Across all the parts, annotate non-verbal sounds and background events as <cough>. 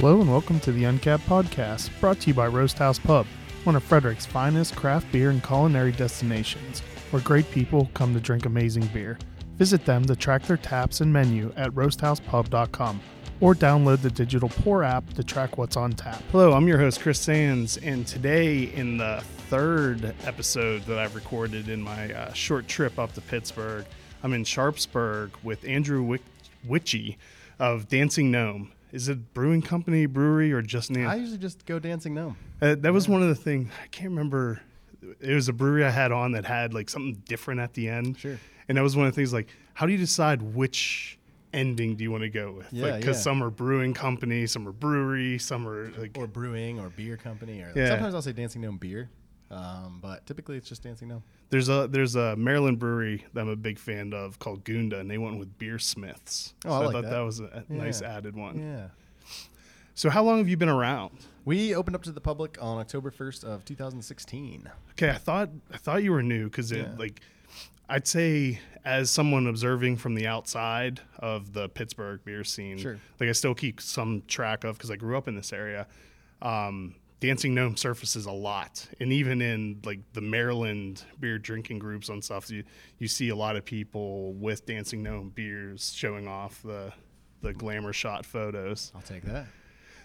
Hello and welcome to the Uncapped Podcast, brought to you by Roast House Pub, one of Frederick's finest craft beer and culinary destinations, where great people come to drink amazing beer. Visit them to track their taps and menu at roasthousepub.com or download the digital pour app to track what's on tap. Hello, I'm your host Chris Sands, and today in the third episode that I've recorded in my uh, short trip up to Pittsburgh, I'm in Sharpsburg with Andrew Wick- Witchey of Dancing Gnome. Is it brewing company, brewery, or just name? I usually just go dancing gnome. Uh, that was one of the things I can't remember. It was a brewery I had on that had like something different at the end. Sure. And that was one of the things like, how do you decide which ending do you want to go with? Yeah, Because yeah. some are brewing company, some are brewery, some are like. Or brewing or beer company. Or Yeah. sometimes I'll say dancing gnome beer. Um, but typically it's just dancing gnome. There's a there's a Maryland brewery that I'm a big fan of called Gunda, and they went with Beer Smiths. Oh, I like thought that. that, was a nice added one. Yeah. So how long have you been around? We opened up to the public on October 1st of 2016. Okay, I thought I thought you were new because it Yeah. like I'd say as someone observing from the outside of the Pittsburgh beer scene, Sure. like I still keep some track of because I grew up in this area. Um, Dancing Gnome surfaces a lot, and even in like the Maryland beer drinking groups and stuff, you you see a lot of people with Dancing Gnome beers showing off the the glamour shot photos. I'll take that.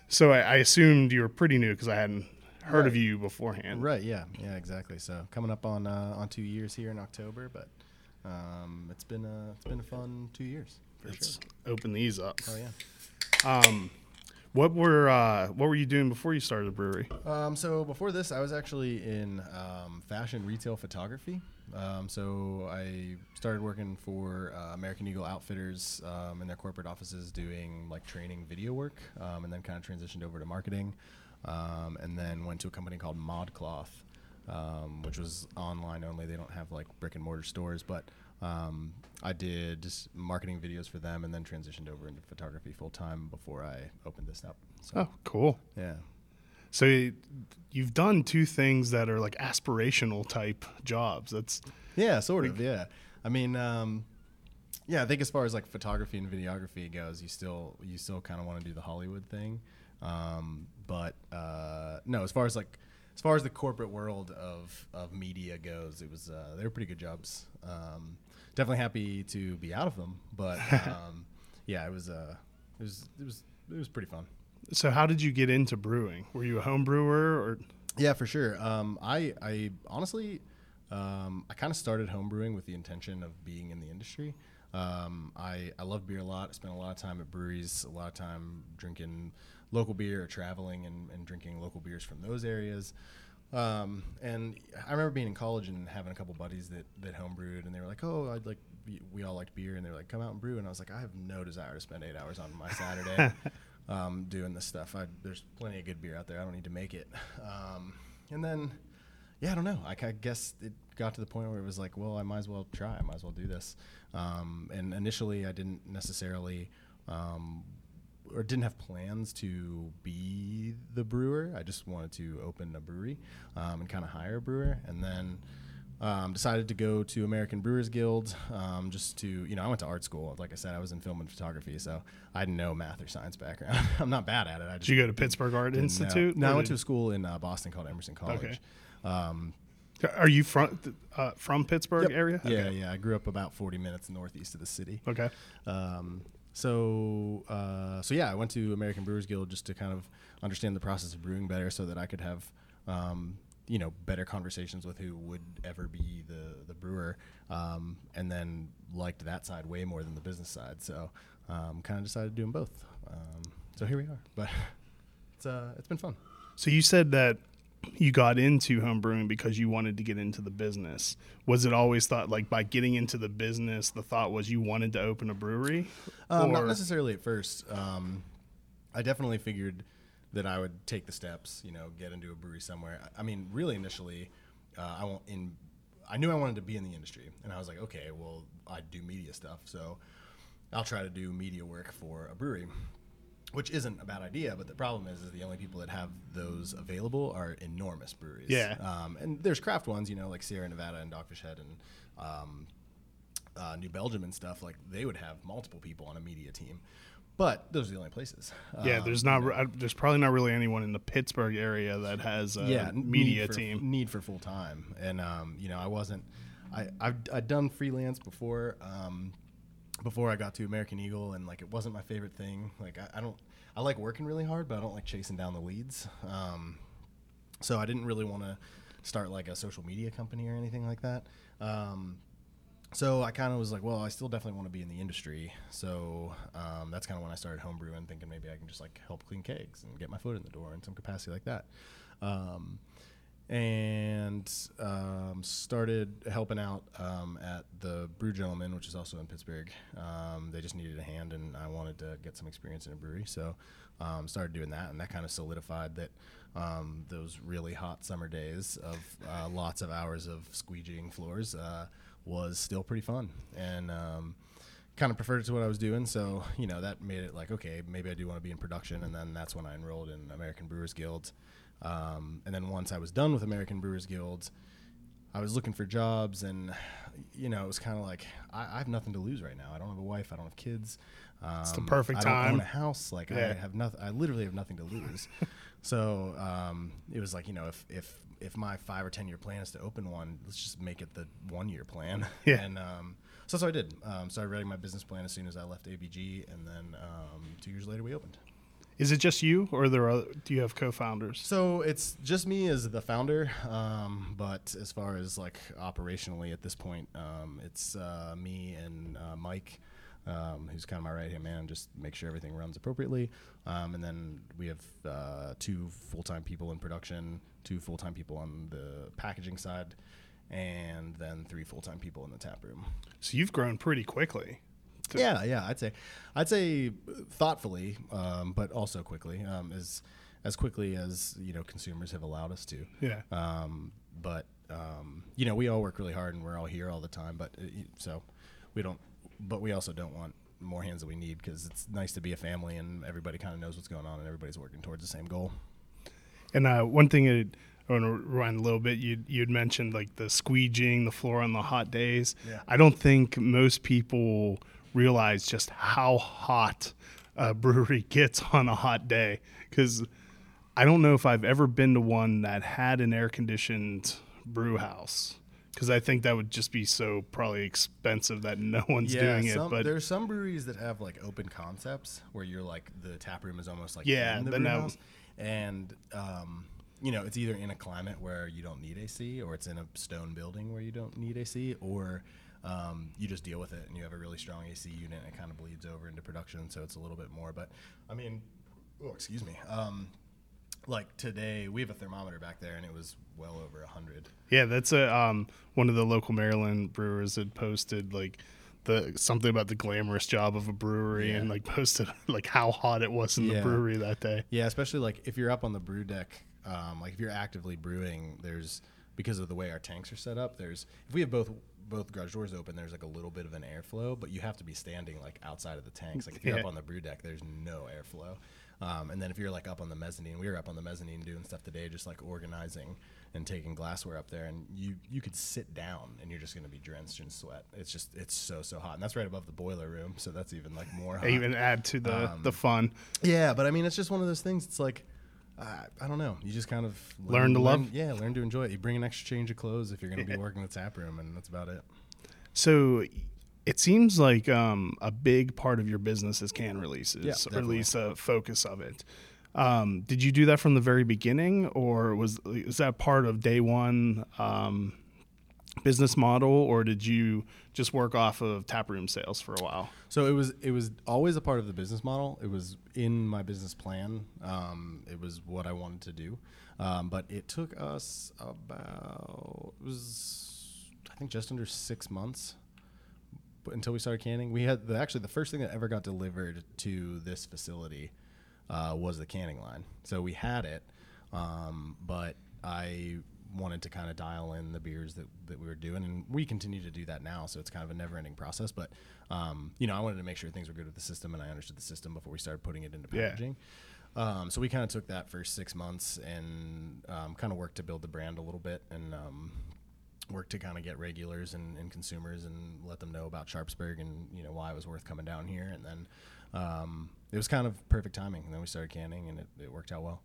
So I, I assumed you were pretty new because I hadn't heard of you beforehand. Right. Yeah. Yeah. Exactly. So coming up on uh, on two years here in October, but um, it's been a it's been a fun two years for Let's sure. open these up. Oh yeah. Um, what were uh, what were you doing before you started the brewery? Um, so before this, I was actually in um, fashion retail photography. Um, so I started working for uh, American Eagle Outfitters um, in their corporate offices, doing like training video work, um, and then kind of transitioned over to marketing, um, and then went to a company called ModCloth, which was online only. They don't have like brick and mortar stores, but um, I did just marketing videos for them, and then transitioned over into photography full time before I opened this up. So Oh, cool. yeah. So you- you've done two things that are like aspirational type jobs. That's Yeah, sort of. Yeah. I mean, um, yeah, I think as far as like photography and videography goes, you still you still kind of want to do the Hollywood thing, um, but uh, no, as far as like as far as the corporate world of of media goes, it was uh, they were pretty good jobs. Um, definitely happy to be out of them, but <laughs> um, yeah, it was uh, it was it was it was pretty fun. so. How did you get into brewing? Were you a home brewer or? Yeah, for sure. Um, I, I honestly, um, I kind of started homebrewing with the intention of being in the industry. Um, I, I love beer a lot. I spent a lot of time at breweries, a lot of time drinking local beer or traveling and, and drinking local beers from those areas. Um, and I remember being in college and having a couple buddies that, that homebrewed, and they were like, "Oh, I'd like we- all liked beer," and they were like, "Come out and brew." And I was like, "I have no desire to spend eight hours on my Saturday <laughs> um, doing this stuff. I, there's plenty of good beer out there. I don't need to make it." Um, and then, yeah, I don't know. I, ca- guess it got to the point where it was like, well, I might as well try. I might as well do this. Um, and initially, I didn't necessarily. Or didn't have plans to be the brewer. I just wanted to open a brewery um, and kind of hire a brewer, and then um, decided to go to American Brewers Guild um, just to you know I went to art school. Like I said, I was in film and photography, so I had no math or science background. <laughs> I'm not bad at it. I just Did you go to Pittsburgh Art know. Institute? No, I went to a school in uh, Boston called Emerson College. Um, Are you from uh, from Pittsburgh yep. area? Yeah, Okay. yeah. I grew up about 40 minutes northeast of the city. Okay. Um, so, uh, so yeah, I went to American Brewers Guild just to kind of understand the process of brewing better, so that I could have, um, you know, better conversations with who would ever be the the brewer, um, and then liked that side way more than the business side. So, um, kind of decided to do them both. Um, so here we are. But <laughs> it's uh, it's been fun. So you said that you got into home brewing because you wanted to get into the business. Was it always thought like by getting into the business, the thought was you wanted to open a brewery? Um, not necessarily at first. Um, I definitely figured that I would take the steps, you know, get into a brewery somewhere. I I mean, really initially, uh, I in. I knew I wanted to be in the industry, and I was like, okay, well, I do media stuff, so I'll try to do media work for a brewery, which isn't a bad idea. But the problem is, is the only people that have those available are enormous breweries. Yeah. Um, and there's craft ones, you know, like Sierra Nevada and Dogfish Head and um, uh, New Belgium and stuff. Like they would have multiple people on a media team. but those are the only places. Yeah, Um, there's not. re- There's probably not really anyone in the Pittsburgh area that has a yeah media need for, team. need for full time and um, you know i wasn't i I've, I'd done freelance before um, before i got to american eagle and like it wasn't my favorite thing like i, I don't i like working really hard but i don't like chasing down the leads um, so i didn't really want to start like a social media company or anything like that um, so I kind of was like, well, I still definitely want to be in the industry. So um, that's kind of when I started homebrewing, thinking maybe I can just like help clean kegs and get my foot in the door in some capacity like that. Um, and um, started helping out um, at the Brew Gentlemen, which is also in Pittsburgh. Um, they just needed a hand, and I wanted to get some experience in a brewery, so um, started doing that, and that kind of solidified that um, those really hot summer days of uh, lots of hours of squeegeeing floors uh, was still pretty fun, and um, kind of preferred it to what I was doing. So, you know, that made it like, okay, maybe I do want to be in production. And then that's when I enrolled in American Brewers Guild. Um, and then once I was done with American Brewers Guild, I was looking for jobs and, you know, it was kind of like, I, I have nothing to lose right now. I don't have a wife. I don't have kids. Um, the perfect I don't time. own a house. Like I have nothing. I literally have nothing to lose. <laughs> so um, it was like, you know, if, if, if my five or 10 year plan is to open one, let's just make it the one year plan. <laughs> Yeah. And, um, so that's what I did. Um, started writing my business plan as soon as I left ABG, and then um, two years later we opened. Is it just you, or there other, do you have co-founders? So it's just me as the founder, um, but as far as like operationally at this point, um, it's uh, me and uh, Mike, um, who's kind of my right hand man, just make sure everything runs appropriately. Um, and then we have uh, two full time people in production, two full time people on the packaging side, and then three full time people in the tap room. So you've grown pretty quickly. To- Yeah, yeah, I'd say, I'd say thoughtfully, um, but also quickly, um, as as quickly as you know consumers have allowed us to. Yeah. Um, but um, you know, we all work really hard, and we're all here all the time. But uh, so we don't, but we also don't want more hands than we need because it's nice to be a family and everybody kind of knows what's going on and everybody's working towards the same goal. And uh, one thing that I want to rewind a little bit. You you'd mentioned like the squeegeeing the floor on the hot days. Yeah. I don't think most people realize just how hot a <laughs> brewery gets on a hot day because I don't know if I've ever been to one that had an air conditioned brew house because I think that would just be so probably expensive that no <laughs> one's doing some, it. But there's some breweries that have like open concepts where you're like the tap room is almost like Yeah, in the brew house, and um, you know it's either in a climate where you don't need AC, or it's in a stone building where you don't need AC, or um, you just deal with it and you have a really strong AC unit and it kind of bleeds over into production, so it's a little bit more. But I mean, oh excuse me. Um, like today, we have a thermometer back there, and it was well over a hundred. Yeah, that's a um, one of the local Maryland brewers had posted like the something about the glamorous job of a brewery Yeah. and like posted <laughs> like how hot it was in the brewery that day. Yeah, especially like if you're up on the brew deck, um, like if you're actively brewing, there's because of the way our tanks are set up. There's if we have both both garage doors open, there's like a little bit of an airflow, but you have to be standing like outside of the tanks. Like if you're Yeah. up on the brew deck, there's no airflow. Um, and then if you're like up on the mezzanine, we were up on the mezzanine doing stuff today, just like organizing and taking glassware up there, and you you could sit down and you're just gonna be drenched in sweat. It's just it's so so hot, and that's right above the boiler room, so that's even like more hot. Even add to the Um, the fun. Yeah, but I mean, it's just one of those things. It's like, uh, I don't know. You just kind of Learn to love- Yeah, learn to enjoy it. You bring an extra change of clothes if you're going to be working the tap room, and that's about it. So it seems like um, a big part of your business is can releases, Yeah, or at least a focus of it. Um, did you do that from the very beginning, or was is that part of day one um, business model, or did you just work off of tap room sales for a while? So it was it was always a part of the business model. It was in my business plan. Um, it was what I wanted to do, um, but it took us about it was I think just under six months until we started canning. We had the, actually the first thing that ever got delivered to this facility uh, was the canning line. So we had it, um, but I wanted to kind of dial in the beers that, that we were doing, and we continue to do that now. So it's kind of a never-ending process. But um, you know, I wanted to make sure things were good with the system, and I understood the system before we started putting it into Yeah. packaging. Um, so we kind of took that first six months and um, kind of worked to build the brand a little bit, and um, work to kind of get regulars and, and consumers and let them know about Sharpsburg and you know why it was worth coming down here. And then um, it was kind of perfect timing. And then we started canning, and it, it worked out well.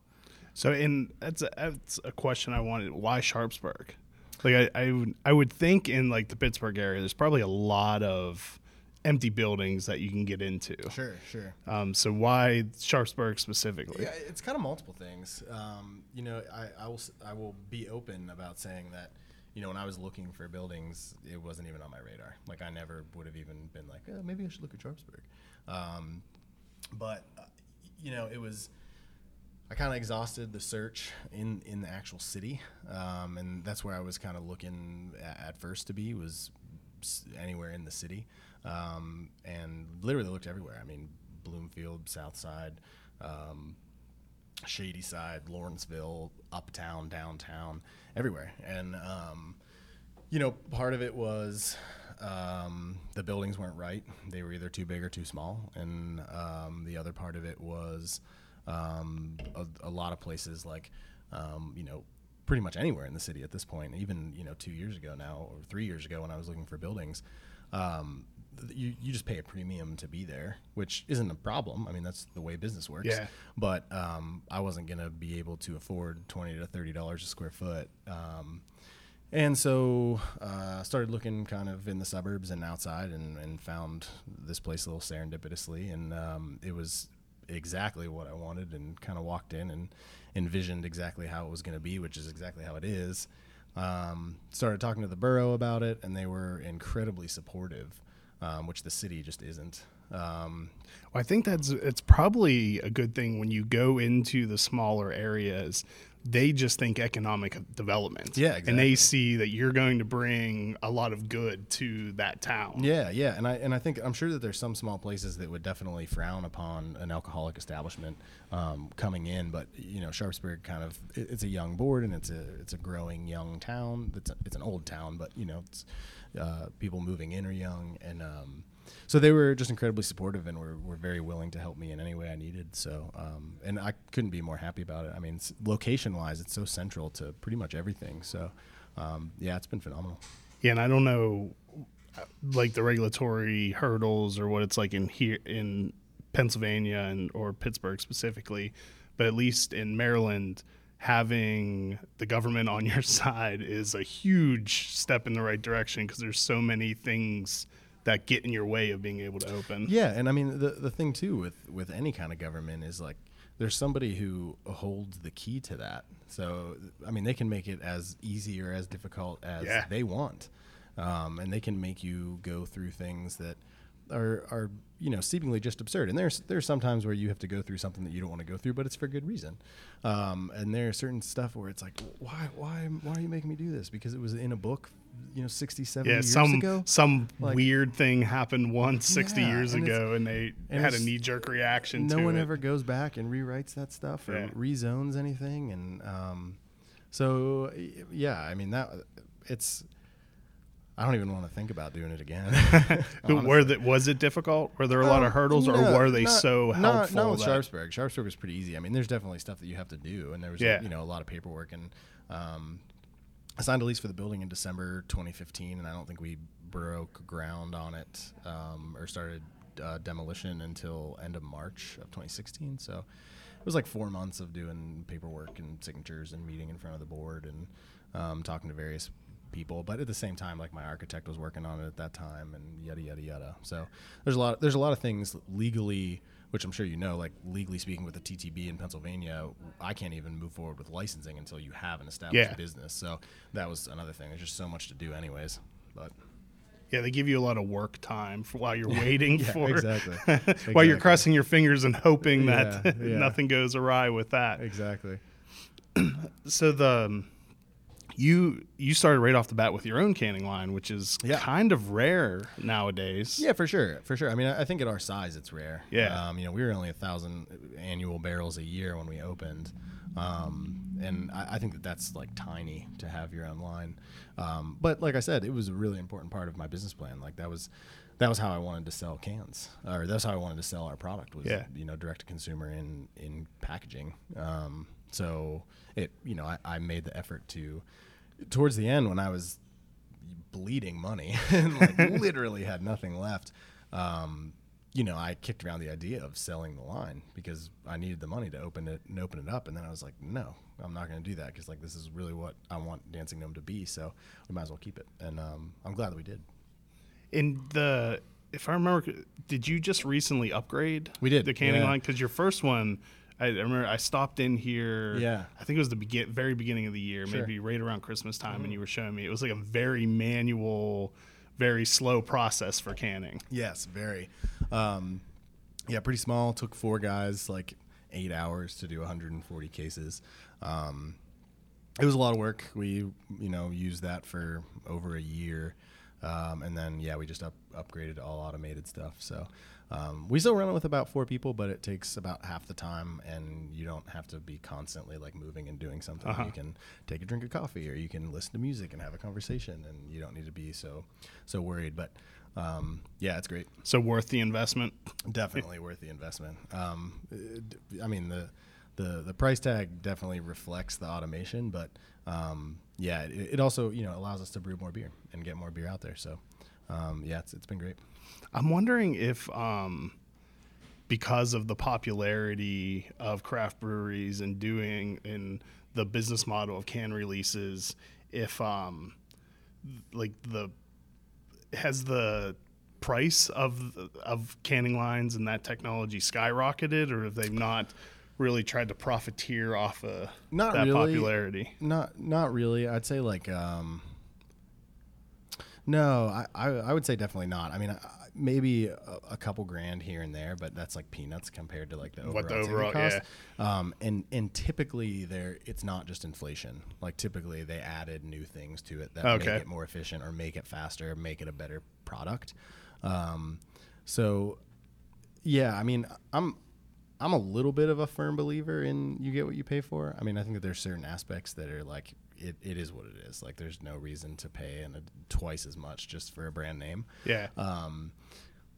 So, in that's a, that's a question I wanted. Why Sharpsburg? Like, I, I would I would think in like the Pittsburgh area, there's probably a lot of empty buildings that you can get into. Sure, sure. Um, so why Sharpsburg specifically? Yeah, it's kind of multiple things. Um, you know, I, I will I will be open about saying that. You know, when I was looking for buildings, it wasn't even on my radar. Like, I never would have even been like, oh, maybe I should look at Sharpsburg. Um, but uh, you know, it was. I kind of exhausted the search in in the actual city, um, and that's where I was kind of looking at, at first to be was anywhere in the city, um, and literally looked everywhere. I mean, Bloomfield, South Side, um, Shady Side, Lawrenceville, Uptown, downtown, everywhere, and um, you know, part of it was um, the buildings weren't right; they were either too big or too small, and um, the other part of it was um, a, a lot of places like um, you know pretty much anywhere in the city at this point even you know two years ago now or three years ago when i was looking for buildings um, you, you just pay a premium to be there which isn't a problem i mean that's the way business works Yeah. but um, i wasn't going to be able to afford 20 to 30 dollars a square foot um, and so uh, started looking kind of in the suburbs and outside and, and found this place a little serendipitously. And um, it was exactly what I wanted and kind of walked in and envisioned exactly how it was going to be, which is exactly how it is. Um, started talking to the borough about it, and they were incredibly supportive, um, which the city just isn't. Um, Well, I think that's it's probably a good thing when you go into the smaller areas. They just think economic development. Yeah, And they see that you're going to bring a lot of good to that town. Yeah, yeah, and I and I think I'm sure that there's some small places that would definitely frown upon an alcoholic establishment um, coming in, but you know, Sharpsburg kind of it- it's a young board and it's a it's a growing young town. It's a, it's an old town, but you know, it's uh, people moving in are young, and um, so they were just incredibly supportive and were, were very willing to help me in any way I needed. So, um, and I couldn't be more happy about it. I mean, location wise, it's so central to pretty much everything. So, um, yeah, it's been phenomenal. Yeah, and I don't know like the regulatory hurdles or what it's like in here in Pennsylvania and or Pittsburgh specifically, but at least in Maryland having the government on <laughs> your side is a huge step in the right direction because there's so many things that get in your way of being able to open. Yeah, and I mean the the thing too with with any kind of government is like there's somebody who holds the key to that. So I mean they can make it as easy or as difficult as Yeah. they want, um, and they can make you go through things that are are you know seemingly just absurd. And there's there's sometimes where you have to go through something that you don't want to go through, but it's for good reason. Um, and are certain stuff where it's like why why why are you making me do this? Because it was in a book, you know, 60, 70 Yeah, years some ago. some Like- weird thing happened once 60 Yeah, years and ago and they and had a knee jerk reaction to it. no one it. ever goes back and rewrites that stuff or Yeah. rezones anything and um, so yeah i mean that it's i don't even want to think about doing it again <laughs> were that was it difficult? Were there a lot of Um, hurdles, or were they not- so helpful? Not with that- Sharpsburg. Sharpsburg was pretty easy. I mean, there's definitely stuff that you have to do, and there was Yeah. you know a lot of paperwork. And um, I signed a lease for the building in December 2015, and I don't think we broke ground on it um, or started uh, demolition until end of March of 2016. So it was like four months of doing paperwork and signatures and meeting in front of the board and um, talking to various people. But at the same time, like my architect was working on it at that time, and yada yada yada. So there's a lot. There's a lot of things legally, which I'm sure you know. Like legally speaking, with the TTB in Pennsylvania, I can't even move forward with licensing until you have an established Yeah. business. So that was another thing. There's just so much to do, anyways. But Yeah, they give you a lot of work time for while you're waiting <laughs> Yeah, for exactly. <laughs> while you're crossing your fingers and hoping that Yeah, <laughs> yeah. nothing goes awry with that. exactly. <clears throat> So the um, you you started right off the bat with your own canning line, which is Yeah. kind of rare nowadays. Yeah, for sure, for sure. I mean, I think at our size, it's rare. Yeah. Um, you know, we were only a thousand annual barrels a year when we opened, um, and I, I think that that's like tiny to have your own line. Um, but like I said, it was a really important part of my business plan. Like that was. That was how I wanted to sell cans, or that's how I wanted to sell our product. Was Yeah. you know direct to consumer in in packaging. Um, so it you know I, I made the effort to towards the end when I was bleeding money and <laughs> like <laughs> literally had nothing left. Um, you know, I kicked around the idea of selling the line because I needed the money to open it and open it up. And then I was like, no, I'm not going to do that because like this is really what I want Dancing Gnome to be. So we might as well keep it. And um, I'm glad that we did. In the, if I remember, did you just recently upgrade? We did, the canning yeah. line because your first one. I I remember I stopped in here. Yeah. I think it was the begin, very beginning of the year, Sure. maybe right around Christmas time, Mm-hmm. and you were showing me. It was like a very manual, very slow process for canning. Yes, very. Um, yeah, pretty small. Took four guys like eight hours to do 140 cases. Um, it was a lot of work. We, you know, used that for over a year, um, and then yeah, we just up, upgraded all automated stuff. So um, we still run it with about four people, but it takes about half the time, and you don't have to be constantly like moving and doing something. Uh-huh. You can take a drink of coffee, or you can listen to music and have a conversation, and you don't need to be so so worried. But um, yeah, it's great. So worth the investment. Definitely worth the investment. Um, I mean the the the price tag definitely reflects the automation, but um, yeah, it, it also you know allows us to brew more beer and get more beer out there. So um, yeah, it's, it's been great. I'm wondering if, um, because of the popularity of craft breweries and doing in the business model of can releases, if um, like the has the price of of canning lines and that technology skyrocketed, or have they've not really tried to profiteer off of Not that really. popularity? Not not really. I'd say like um, no, I, I I would say definitely not. I mean, I, maybe a, a couple grand here and there, but that's like peanuts compared to like the overall, What the overall- cost. Um, and and typically there, it's not just inflation. Like typically they added new things to it that Okay. make it more efficient or make it faster, make it a better product. Um, so yeah, I mean, I'm I'm a little bit of a firm believer in you get what you pay for. I mean, I think that there's certain aspects that are like it, it is what it is. Like there's no reason to pay and twice as much just for a brand name. Yeah. Um,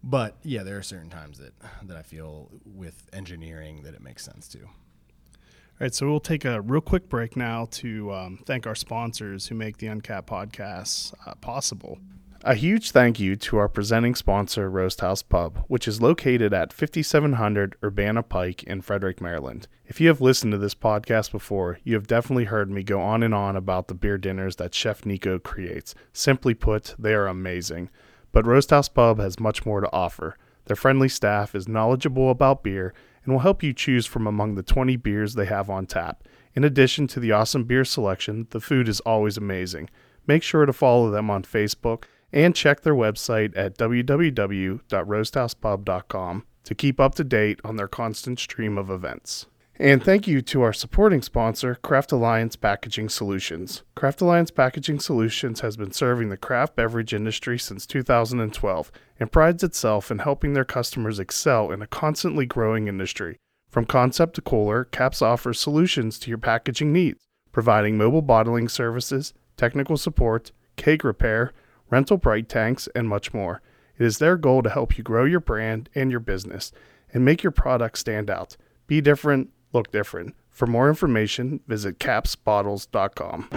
but yeah, there are certain times that that I feel with engineering that it makes sense to. All right, so we'll take a real quick break now to um, thank our sponsors who make the Uncapped podcast uh, possible. A huge thank you to our presenting sponsor, Roast House Pub, which is located at 5700 Urbana Pike in Frederick, Maryland. If you have listened to this podcast before, you have definitely heard me go on and on about the beer dinners that Chef Nico creates. Simply put, they are amazing. But Roast House Pub has much more to offer. Their friendly staff is knowledgeable about beer and will help you choose from among the 20 beers they have on tap. In addition to the awesome beer selection, the food is always amazing. Make sure to follow them on Facebook and check their website at www.roasthousepub.com to keep up to date on their constant stream of events. And thank you to our supporting sponsor, Craft Alliance Packaging Solutions. Craft Alliance Packaging Solutions has been serving the craft beverage industry since 2012 and prides itself in helping their customers excel in a constantly growing industry. From concept to cooler, CAPS offers solutions to your packaging needs, providing mobile bottling services, technical support, keg repair, rental bright tanks, and much more. It is their goal to help you grow your brand and your business and make your product stand out. Be different, look different. For more information, visit capsbottles.com.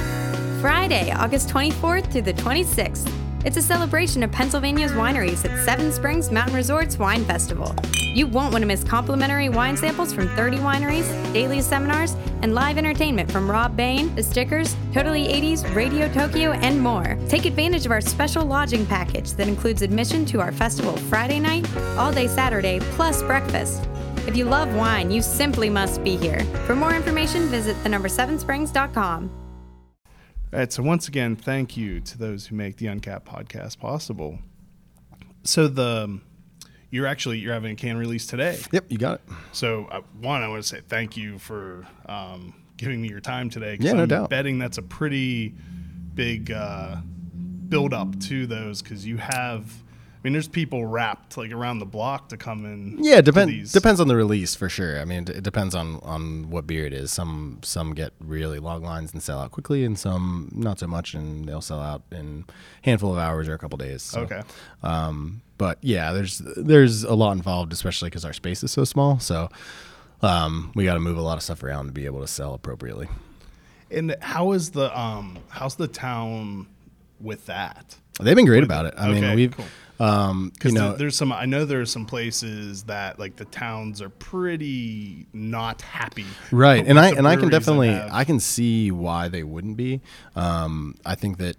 Friday, August 24th through the 26th. It's a celebration of Pennsylvania's wineries at Seven Springs Mountain Resorts Wine Festival. You won't want to miss complimentary wine samples from 30 wineries, daily seminars, and live entertainment from Rob Bain, The Stickers, Totally 80s, Radio Tokyo, and more. Take advantage of our special lodging package that includes admission to our festival Friday night, all day Saturday, plus breakfast. If you love wine, you simply must be here. For more information, visit the number 7springs.com. All right, so once again, thank you to those who make the Uncapped podcast possible. So the you're actually you're having a can release today. Yep, you got it. So uh, one, I want to say thank you for um, giving me your time today. Yeah, no I'm doubt. Betting that's a pretty big uh, build up to those because you have. I mean, there's people wrapped like around the block to come in. Yeah, to depend, these. depends on the release for sure. I mean, it depends on on what beer it is. Some some get really long lines and sell out quickly, and some not so much, and they'll sell out in a handful of hours or a couple days. So, Okay. Um, but yeah, there's there's a lot involved, especially because our space is so small. So um, we got to move a lot of stuff around to be able to sell appropriately. And how is the um how's the town with that? They've been great about it. I mean, we've, cool. Um, you Because know, there's some, I know there's some places that like the towns are pretty not happy. right and i and i can definitely i can see why they wouldn't be um i think that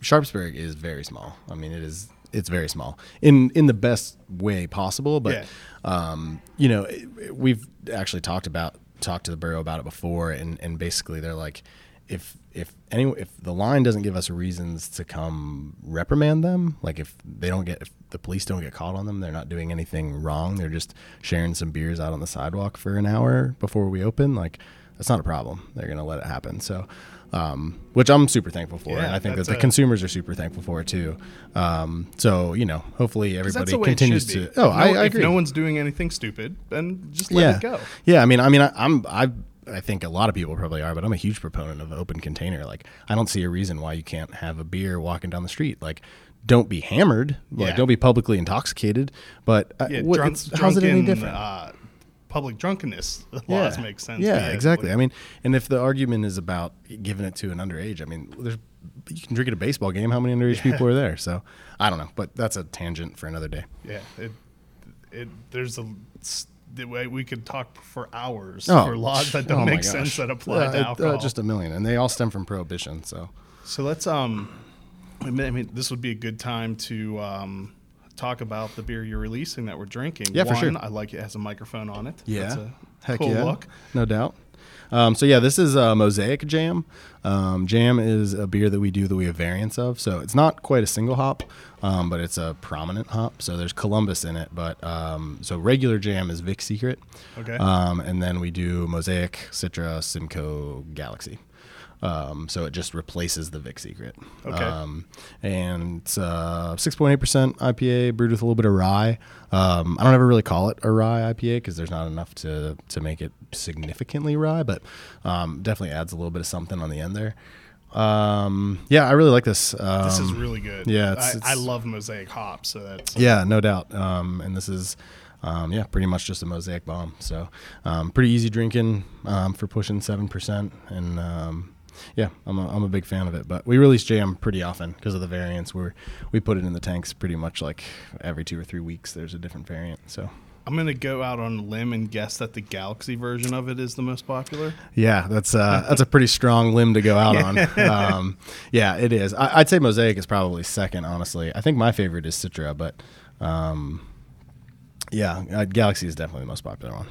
sharpsburg is very small i mean it is it's very small in in the best way possible but Yeah. um you know we've actually talked about talked to the borough about it before and and basically they're like if if any if the line doesn't give us reasons to come reprimand them like if they don't get if the police don't get caught on them they're not doing anything wrong they're just sharing some beers out on the sidewalk for an hour before we open like that's not a problem they're going to let it happen so um, which I'm super thankful for, and I think that the a- consumers are super thankful for too. Um, so you know, hopefully everybody that's the way continues it should be. to. Oh, If I, no, I if agree. no one's doing anything stupid, then just let yeah, it go. yeah. I mean, I mean, I, I'm I I think a lot of people probably are, but I'm a huge proponent of open container. Like, I don't see a reason why you can't have a beer walking down the street. Like, don't be hammered. Like, Yeah. don't be publicly intoxicated. But uh, Yeah, what, drunk, it's- how's it any different? Uh, public drunkenness <laughs> yeah. laws make sense. Yeah, yeah, exactly. I mean, and if the argument is about giving it to an underage, I mean, there's you can drink at a baseball game. How many underage people are there? <laughs> So I don't know, but that's a tangent for another day. Yeah, it, it there's a the way we could talk for hours Oh, for laws that oh don't my make sense that apply Uh, to it- uh, alcohol. just a million, and they all stem from prohibition. So so let's um, I mean, I mean, this would be a good time to um talk about the beer you're releasing that we're drinking. Yeah, for sure. I like it has a microphone on it. Yeah, That's a heck cool yeah, look. no doubt. Um, so yeah, this is a Mosaic Jam. Um, jam is a beer that we do that we have variants of. So it's not quite a single hop, um, but it's a prominent hop. So there's Columbus in it, but um, so regular Jam is Vic Secret. Okay. Um, and then we do Mosaic, Citra, Simcoe, Galaxy. Um, so it just replaces the Vic Secret. Okay. Um, and it's uh, 6.8% IPA brewed with a little bit of rye. Um, I don't ever really call it a rye IPA because there's not enough to, to make it significantly rye, but um, definitely adds a little bit of something on the end there. Um, yeah, I really like this. Um, This is really good. yeah, it's- I, I love mosaic hops, so that's yeah, no doubt. Um, and this is, um, yeah, pretty much just a mosaic bomb. So, um, pretty easy drinking um, for pushing seven percent, and um, yeah, I'm a, I'm a big fan of it. But we release jam pretty often because of the variants. Where we put it in the tanks pretty much like every two or three weeks. There's a different variant. So. I'm gonna go out on a limb and guess that the Galaxy version of it is the most popular. Yeah, that's uh, <laughs> that's a pretty strong limb to go out on. Um, yeah, it is. I, I'd say Mosaic is probably second, honestly. I think my favorite is Citra, but um, yeah, uh, Galaxy is definitely the most popular one.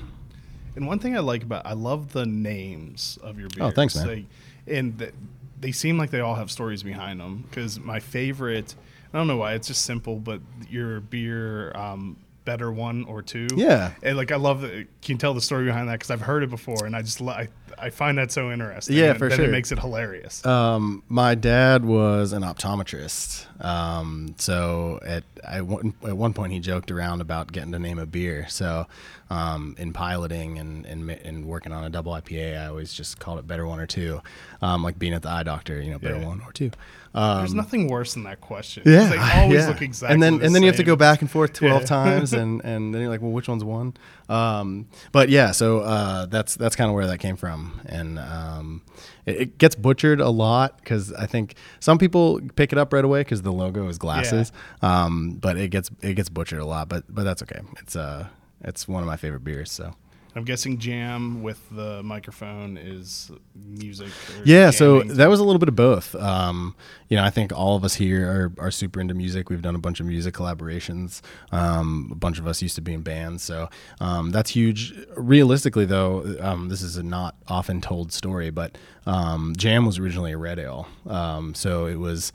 And one thing I like about I love the names of your beers. Oh, thanks, man. They, and th- they seem like they all have stories behind them. Because my favorite, I don't know why, it's just simple, but your beer, um, better one or two. Yeah. And like I love that. Can you tell the story behind that? Because I've heard it before, and I just I, I find that so interesting. Yeah, and for then sure. It makes it hilarious. Um, my dad was an optometrist. Um, so at I, one- at one point he joked around about getting to name a beer. So um, in piloting and, and and working on a double IPA, I always just called it better one or two. Um, like being at the eye doctor, you know, better Yeah. one or two. Um, There's nothing worse than that question. yeah, They <laughs> always yeah. look exactly And then the and then you have to go back and forth twelve Yeah. times, and <laughs> and then you're like, well, which one's one? Um, but yeah, so uh, that's that's kind of where that came from, and um, it, it gets butchered a lot because I think some people pick it up right away because the logo is glasses, um, but it gets it gets butchered a lot. But but that's okay. It's uh it's one of my favorite beers. So. I'm guessing jam with the microphone is music. Yeah, so that was a little bit of both. Um, you know, I think all of us here are, are super into music. We've done a bunch of music collaborations. Um, a bunch of us used to be in bands, so um, that's huge. Realistically, though, um, this is a not often told story, but um, Jam was originally a red ale. Um, so it was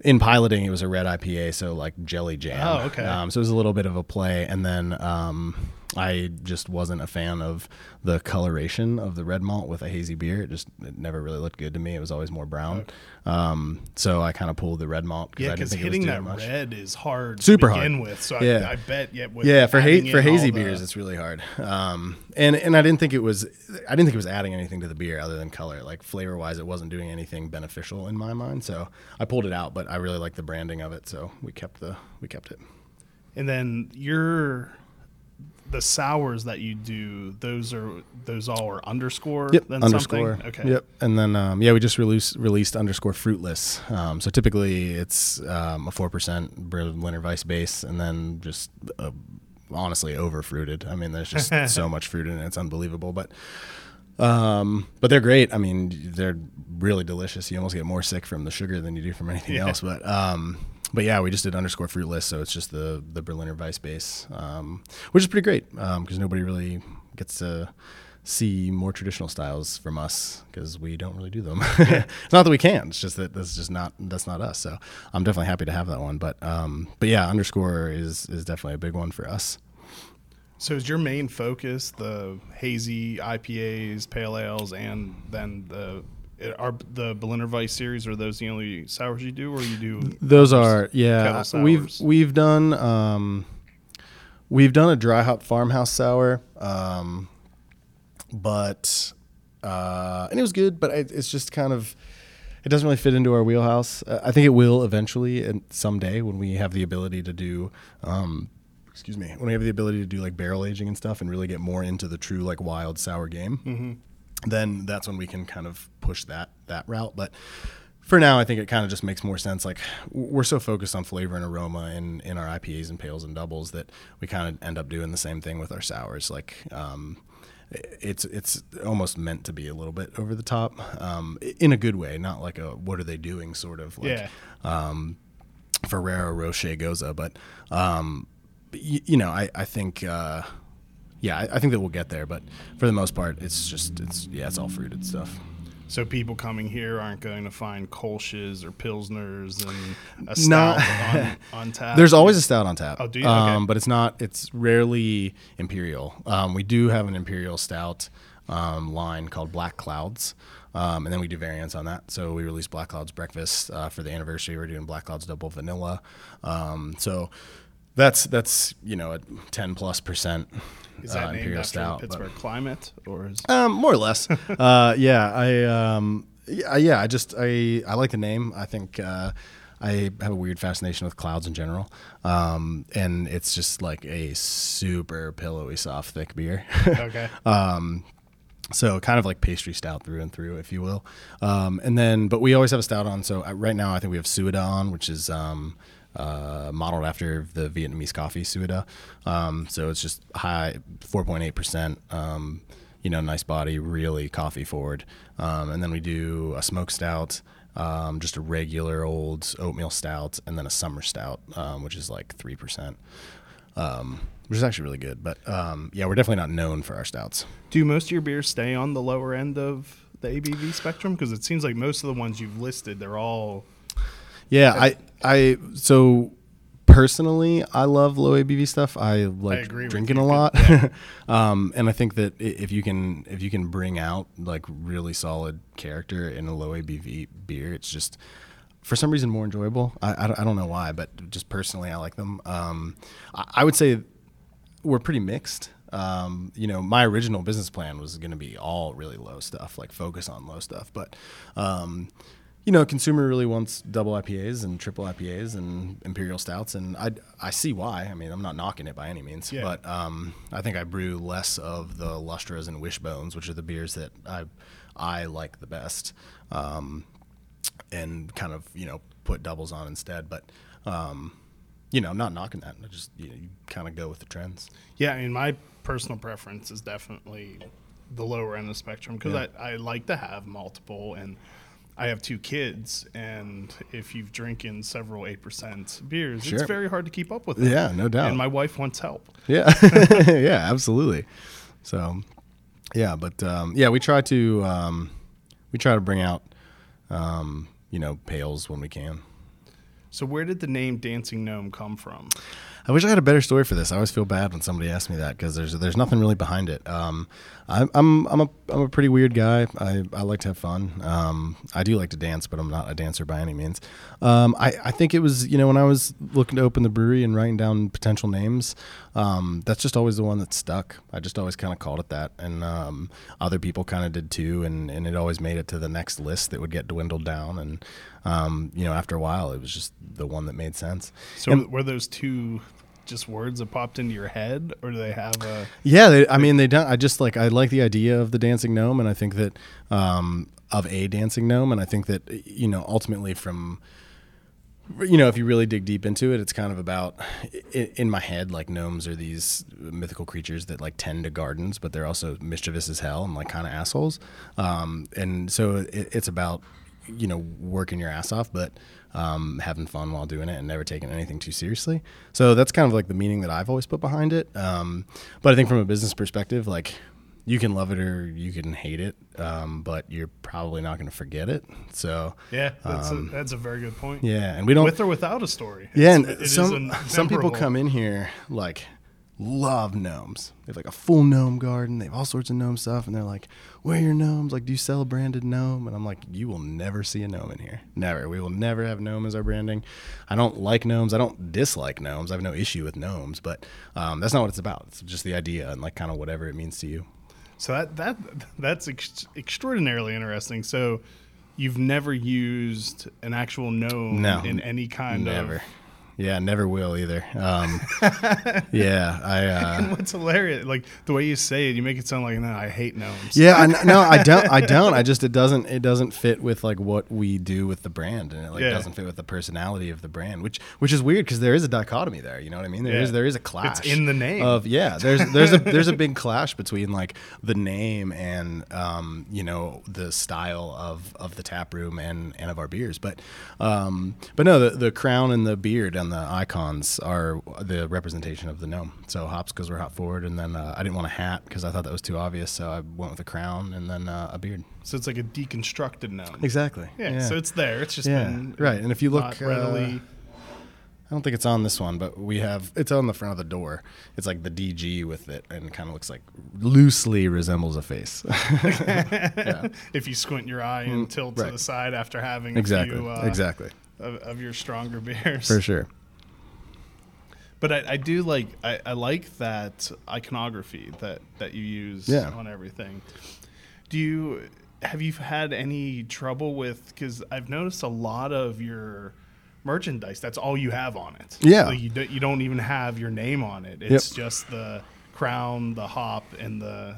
in piloting, it was a red IPA, so like jelly jam. Oh, okay. Um, so it was a little bit of a play, and then um, I just wasn't a fan of the coloration of the red malt with a hazy beer. It just it never really looked good to me. It was always more brown. Um, so I kind of pulled the red malt Yeah, I didn't because think it was hitting that much. red is hard Super to hard. begin with. So Yeah. I, I bet yeah, with yeah, for ha- for hazy the- beers, it's really hard. Um, and and I didn't think it was I didn't think it was adding anything to the beer other than color. Like flavor wise, it wasn't doing anything beneficial in my mind. So I pulled it out, but I really like the branding of it, so we kept the we kept it. and then your the sours that you do, those are those all are underscore Yep, then underscore. something. Okay. Yep, and then um, yeah, we just released released underscore fruitless. Um, so typically it's um, a four percent Berliner Weiss base, and then just uh, honestly over fruited. I mean, there's just <laughs> so much fruit in it; it's unbelievable. But um, but they're great. I mean, they're really delicious. You almost get more sick from the sugar than you do from anything Yeah. else. But um, but yeah, we just did underscore fruitless, so it's just the the Berliner Weiss base, um, which is pretty great because nobody really gets to see more traditional styles from us because we don't really do them. <laughs> it's not that we can't; it's just that that's just not that's not us. So I'm definitely happy to have that one. But um, but yeah, underscore is is definitely a big one for us. So is your main focus the hazy IPAs, pale ales, and then the are the Berliner Weiss series? Are those the only sours you do, or you do? Those are yeah. We've we've done um, we've done a dry hop farmhouse sour, um, but uh, and it was good, but it, it's just kind of it doesn't really fit into our wheelhouse. Uh, I think it will eventually, and someday when we have the ability to do. Um, Excuse me. When we have the ability to do like barrel aging and stuff, and really get more into the true like wild sour game, then that's when we can kind of push that that route. But for now, I think it kind of just makes more sense. Like we're so focused on flavor and aroma in in our IPAs and pales and doubles that we kind of end up doing the same thing with our sours. Like um, it's it's almost meant to be a little bit over the top um, in a good way, not like a what are they doing sort of like Yeah. um, Ferrero Rocher Gose, but um, but y- you know, I I think. Uh, yeah, I, I think that we'll get there, but for the most part, it's just it's yeah, it's all fruited stuff. So people coming here aren't going to find Kolsch's or Pilsners and a No. stout <laughs> on, on tap. There's always a stout on tap. Oh, do you? Um, Okay. but it's not. It's rarely imperial. Um, we do have an imperial stout um, line called Black Clouds, um, and then we do variants on that. So we released Black Clouds Breakfast uh, for the anniversary. We're doing Black Clouds Double Vanilla. Um, so that's that's you know a 10 plus percent Is that uh, named imperial after stout. the but- Pittsburgh climate, or is Um, more or less. <laughs> uh, yeah, I um, yeah, yeah, I just I I like the name. I think uh, I have a weird fascination with clouds in general, um, and it's just like a super pillowy, soft, thick beer. <laughs> okay? um, so kind of like pastry stout through and through, if you will. Um, and then, but we always have a stout on. So uh, right now, I think we have Sua Da on, which is um, uh, modeled after the Vietnamese coffee Sua Da. Um, so it's just high, four point eight percent. Um, you know, nice body, really coffee forward. Um, and then we do a smoke stout. Um, just a regular old oatmeal stout, and then a summer stout, um, which is like three percent, um, which is actually really good. But um, yeah, we're definitely not known for our stouts. Do most of your beers stay on the lower end of the ABV spectrum? Because it seems like most of the ones you've listed, they're all Yeah, I I so personally I love low ABV stuff. I like with drinking a lot. <laughs> um, and I think that if you can if you can bring out like really solid character in a low ABV beer, it's just for some reason more enjoyable. I, I, don't, I don't know why, but just personally I like them. Um, I, I would say we're pretty mixed. Um, you know, my original business plan was going to be all really low stuff, like focus on low stuff. But, um, you know, consumer really wants double IPAs and triple IPAs and imperial stouts, and I I see why. I mean, I'm not knocking it by any means, Yeah. but um, I think I brew less of the lustras and wishbones, which are the beers that I I like the best. Um, and kind of you know put doubles on instead. But um, you know, not knocking that. I just you, know, you kind of go with the trends. Yeah, I mean, my personal preference is definitely the lower end of the spectrum because Yeah. I, I like to have multiple, and I have two kids, and if you've drinking several eight percent beers, Sure. it's very hard to keep up with. Them. Yeah, no doubt. And my wife wants help. Yeah, <laughs> <laughs> yeah, absolutely. So, yeah, but um, yeah, we try to um, we try to bring out um, you know pales when we can. So where did the name Dancing Gnome come from? I wish I had a better story for this. I always feel bad when somebody asks me that because there's there's nothing really behind it. Um, I'm I'm I'm a I'm a pretty weird guy. I, I like to have fun. Um, I do like to dance, but I'm not a dancer by any means. Um, I I think it was you know when I was looking to open the brewery and writing down potential names, um, that's just always the one that stuck. I just always kind of called it that, and um, other people kind of did too, and and it always made it to the next list that would get dwindled down, and um, you know after a while it was just the one that made sense. So And- were those two just words that popped into your head, or do they have a? Yeah, they, I mean, they don't. I just like I like the idea of the dancing gnome, and I think that um, of a dancing gnome, and I think that you know ultimately from you know if you really dig deep into it, it's kind of about in, my head like gnomes are these mythical creatures that like tend to gardens, but they're also mischievous as hell and like kind of assholes, um, and so it, it's about you know working your ass off, but um, having fun while doing it and never taking anything too seriously. So that's kind of like the meaning that I've always put behind it. Um, but I think from a business perspective, like you can love it or you can hate it, um, but you're probably not going to forget it. So Yeah, that's, a, that's a very good point. yeah, and we don't. With or without a story. yeah, It's- and it some some people come in here like love gnomes. They have like a full gnome garden. They have all sorts of gnome stuff, and they're like, "Where are your gnomes? Like, do you sell a branded gnome?" And I'm like, "You will never see a gnome in here. Never. We will never have gnome as our branding. I don't like gnomes. I don't dislike gnomes. I have no issue with gnomes, but um, that's not what it's about. It's just the idea and like kind of whatever it means to you. So that that that's ex- extraordinarily interesting. So you've never used an actual gnome No, in any kind of never. of Yeah, never will either. Um, <laughs> yeah, I. Uh, <laughs> What's hilarious, like the way you say it, you make it sound like, "No, I hate gnomes." Yeah, I, no, I <laughs> don't. I don't. I just it doesn't. It doesn't fit with like what we do with the brand, and it like Yeah. doesn't fit with the personality of the brand, which which is weird because there is a dichotomy there. You know what I mean? There Yeah. is there is a clash. in the name. Of yeah, there's there's a there's a big clash between like the name and um you know the style of of the tap room and and of our beers, but um but no, the the crown and the beard the icons are the representation of the gnome. So hops because we're hop forward, and then uh, I didn't want a hat because I thought that was too obvious, so I went with a crown and then uh, a beard. So it's like a deconstructed gnome. Exactly. Yeah, So it's there. It's just Yeah, been right. And if you look, not readily. I don't think it's on this one, but we have it's on the front of the door. It's like the DG with it, and it kind of looks like loosely resembles a face. <laughs> if you squint your eye and tilt to Mm, the side after having exactly. a few uh, exactly. of, of your stronger beers. For sure. But I, I do like I, I like that iconography that that you use Yeah. on everything. Do you have you had any trouble with because I've noticed a lot of your merchandise that's all you have on it. Yeah. like you don't you don't even have your name on it. It's just the crown, the hop, and the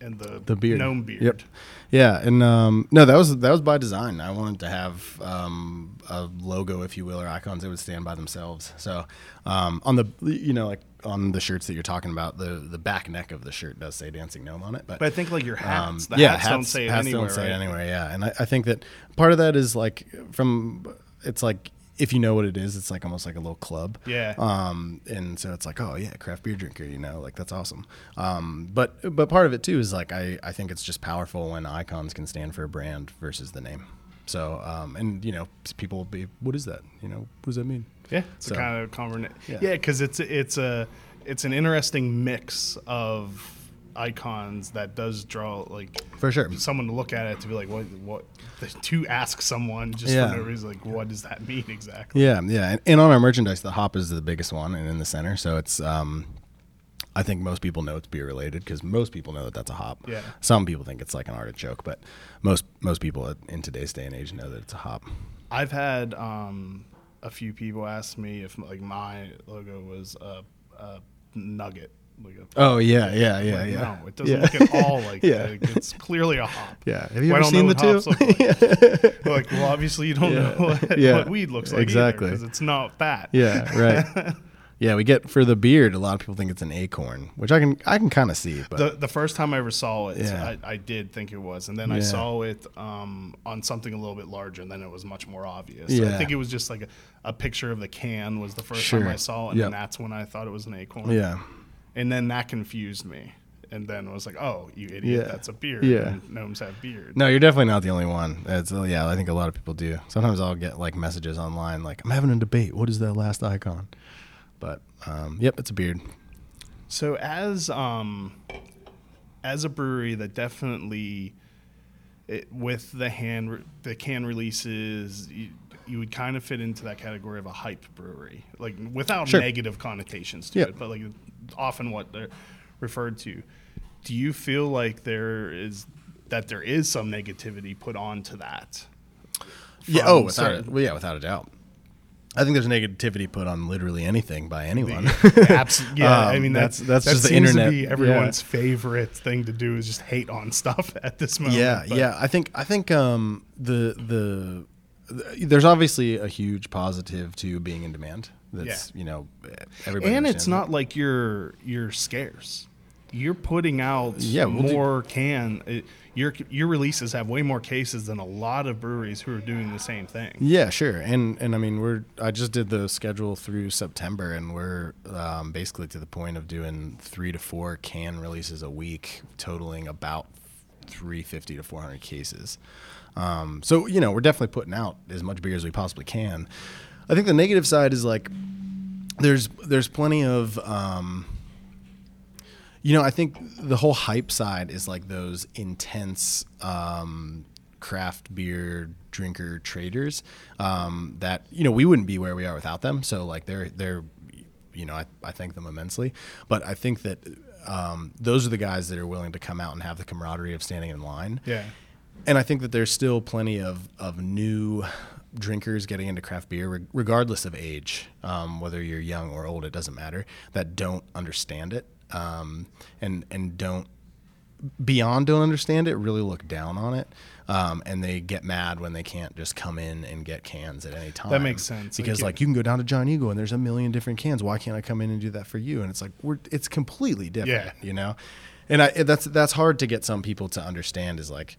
and the The beard. gnome beard. Yep. Yeah, and um, no, that was that was by design. I wanted to have um, a logo, if you will, or icons that would stand by themselves. So um, on the you know like on the shirts that you're talking about, the the back neck of the shirt does say dancing gnome on it, but But I think like your hats, the Um, yeah, hats, don't say it hats anywhere. don't say it anywhere. Yeah, and I, I think that part of that is like from it's like if you know what it is, it's like almost like a little club. Yeah. Um, and so it's like, oh yeah, craft beer drinker, you know, like that's awesome. Um, but but part of it too is like I I think it's just powerful when icons can stand for a brand versus the name. So um, and you know people will be what is that? You know what does that mean? Yeah, it's So- a kind of conver- Yeah. Yeah, because it's it's a it's an interesting mix of icons that does draw like For sure. someone to look at it to be like what what <laughs> to ask someone just Yeah. for no reason like what does that mean exactly? Yeah, yeah, and, and on our merchandise, the hop is the biggest one, and in the center. So it's, um, I think most people know it's beer related because most people know that that's a hop. Yeah. Some people think it's like an artichoke, but most most people in today's day and age know that it's a hop. I've had um, a few people ask me if like my logo was a, a nugget. Like a, Oh yeah, yeah, yeah, like, yeah. No, it doesn't yeah. look at all <laughs> like Yeah. It's clearly a hop. <laughs> Yeah. Have you Well, ever seen the two? hops look like. <laughs> like, well, obviously you don't Yeah. know what, Yeah. what weed looks like Exactly. because it's not that. yeah, right. yeah, we get for the beard. A lot of people think it's an acorn, which I can I can kind of see, but The, the first time I ever saw it, Yeah. I, I did think it was, and then I saw it um, on something a little bit larger, and then it was much more obvious. I Yeah. think it was just like a, a picture of the can was the first Sure. time I saw it, and Yep. that's when I thought it was an acorn. yeah, and then that confused me, and then it was like, oh, you idiot, Yeah. that's a beard. Yeah. and gnomes have beard. No, you're definitely not the only one. It's, uh, yeah, I think a lot of people do. Sometimes I'll get like messages online like, I'm having a debate. What is that last icon? But um, yep, it's a beard. So as um as a brewery that definitely it, with the hand re- the can releases you, you would kind of fit into that category of a hype brewery like without Sure. negative connotations to Yeah. it but like often what they're referred to do you feel like there is that there is some negativity put onto that Yeah. Oh, without certain-. Well, yeah, without a doubt. I think there's negativity put on literally anything by anyone. Absolutely. <laughs> Yeah, I Um, mean that's that's- that's that just the internet. be Yeah. everyone's favorite thing to do is just hate on <laughs> stuff at this moment. Yeah, but- yeah. I think I think um, the, the the there's obviously a huge positive to being in demand. That's you know everybody. and it's not like you're you're scarce. You're putting out Yeah, we'll do- more can. It, your your releases have way more cases than a lot of breweries who are doing the same thing. Yeah, sure. And and I mean we're I just did the schedule through September, and we're um, basically to the point of doing three to four can releases a week, totaling about 350 to 400 cases. Um, so you know we're definitely putting out as much beer as we possibly can. I think the negative side is like there's there's plenty of um, you know I think the whole hype side is like those intense um, craft beer drinker traders um, that you know we wouldn't be where we are without them. So like they're they're you know I, I thank them immensely, but I think that um, those are the guys that are willing to come out and have the camaraderie of standing in line. Yeah. And I think that there's still plenty of, of new drinkers getting into craft beer, reg- regardless of age, um, whether you're young or old, it doesn't matter, that don't understand it um, and, and don't, beyond don't understand it, really look down on it. Um, and they get mad when they can't just come in and get cans at any time. That makes sense. Because yeah. like you can go down to Giant Eagle and there's a million different cans. Why can't I come in and do that for you? And it's like we're it's completely different, Yeah. you know. And I that's that's hard to get some people to understand. Is like,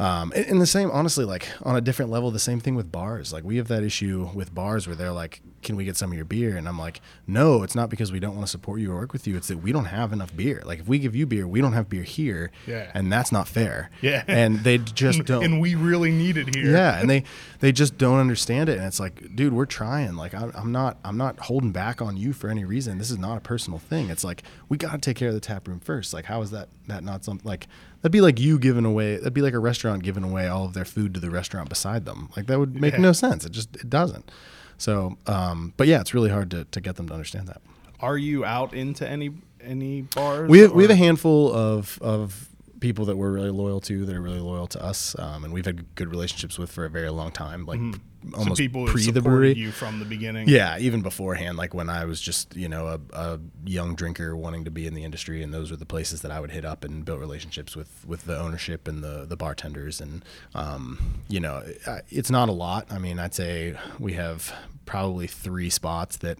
um, and, and the same, honestly, like on a different level, the same thing with bars. Like we have that issue with bars where they're like, "Can we get some of your beer?" And I'm like, "No, it's not because we don't want to support you or work with you. It's that we don't have enough beer. Like if we give you beer, we don't have beer here, Yeah. and that's not fair. Yeah. and they just <laughs> don't. And we really need it here. Yeah, and they <laughs> they just don't understand it, and it's like, dude, we're trying. Like, I'm, I'm not I'm not holding back on you for any reason. This is not a personal thing. It's like we got to take care of the tap room first. Like, how is that that not something like that'd be like you giving away? That'd be like a restaurant giving away all of their food to the restaurant beside them. Like that would make Yeah. no sense. It just it doesn't. So, um, but yeah, it's really hard to, to get them to understand that. Are you out into any any bars? We have, we have a handful of of people that we're really loyal to that are really loyal to us, um, and we've had good relationships with for a very long time, like so almost people who pre the brewery. you from the beginning. Yeah, even beforehand, like when I was just you know a, a young drinker wanting to be in the industry, and those were the places that I would hit up and build relationships with with the ownership and the the bartenders, and um, you know it's not a lot. I mean, I'd say we have probably three spots that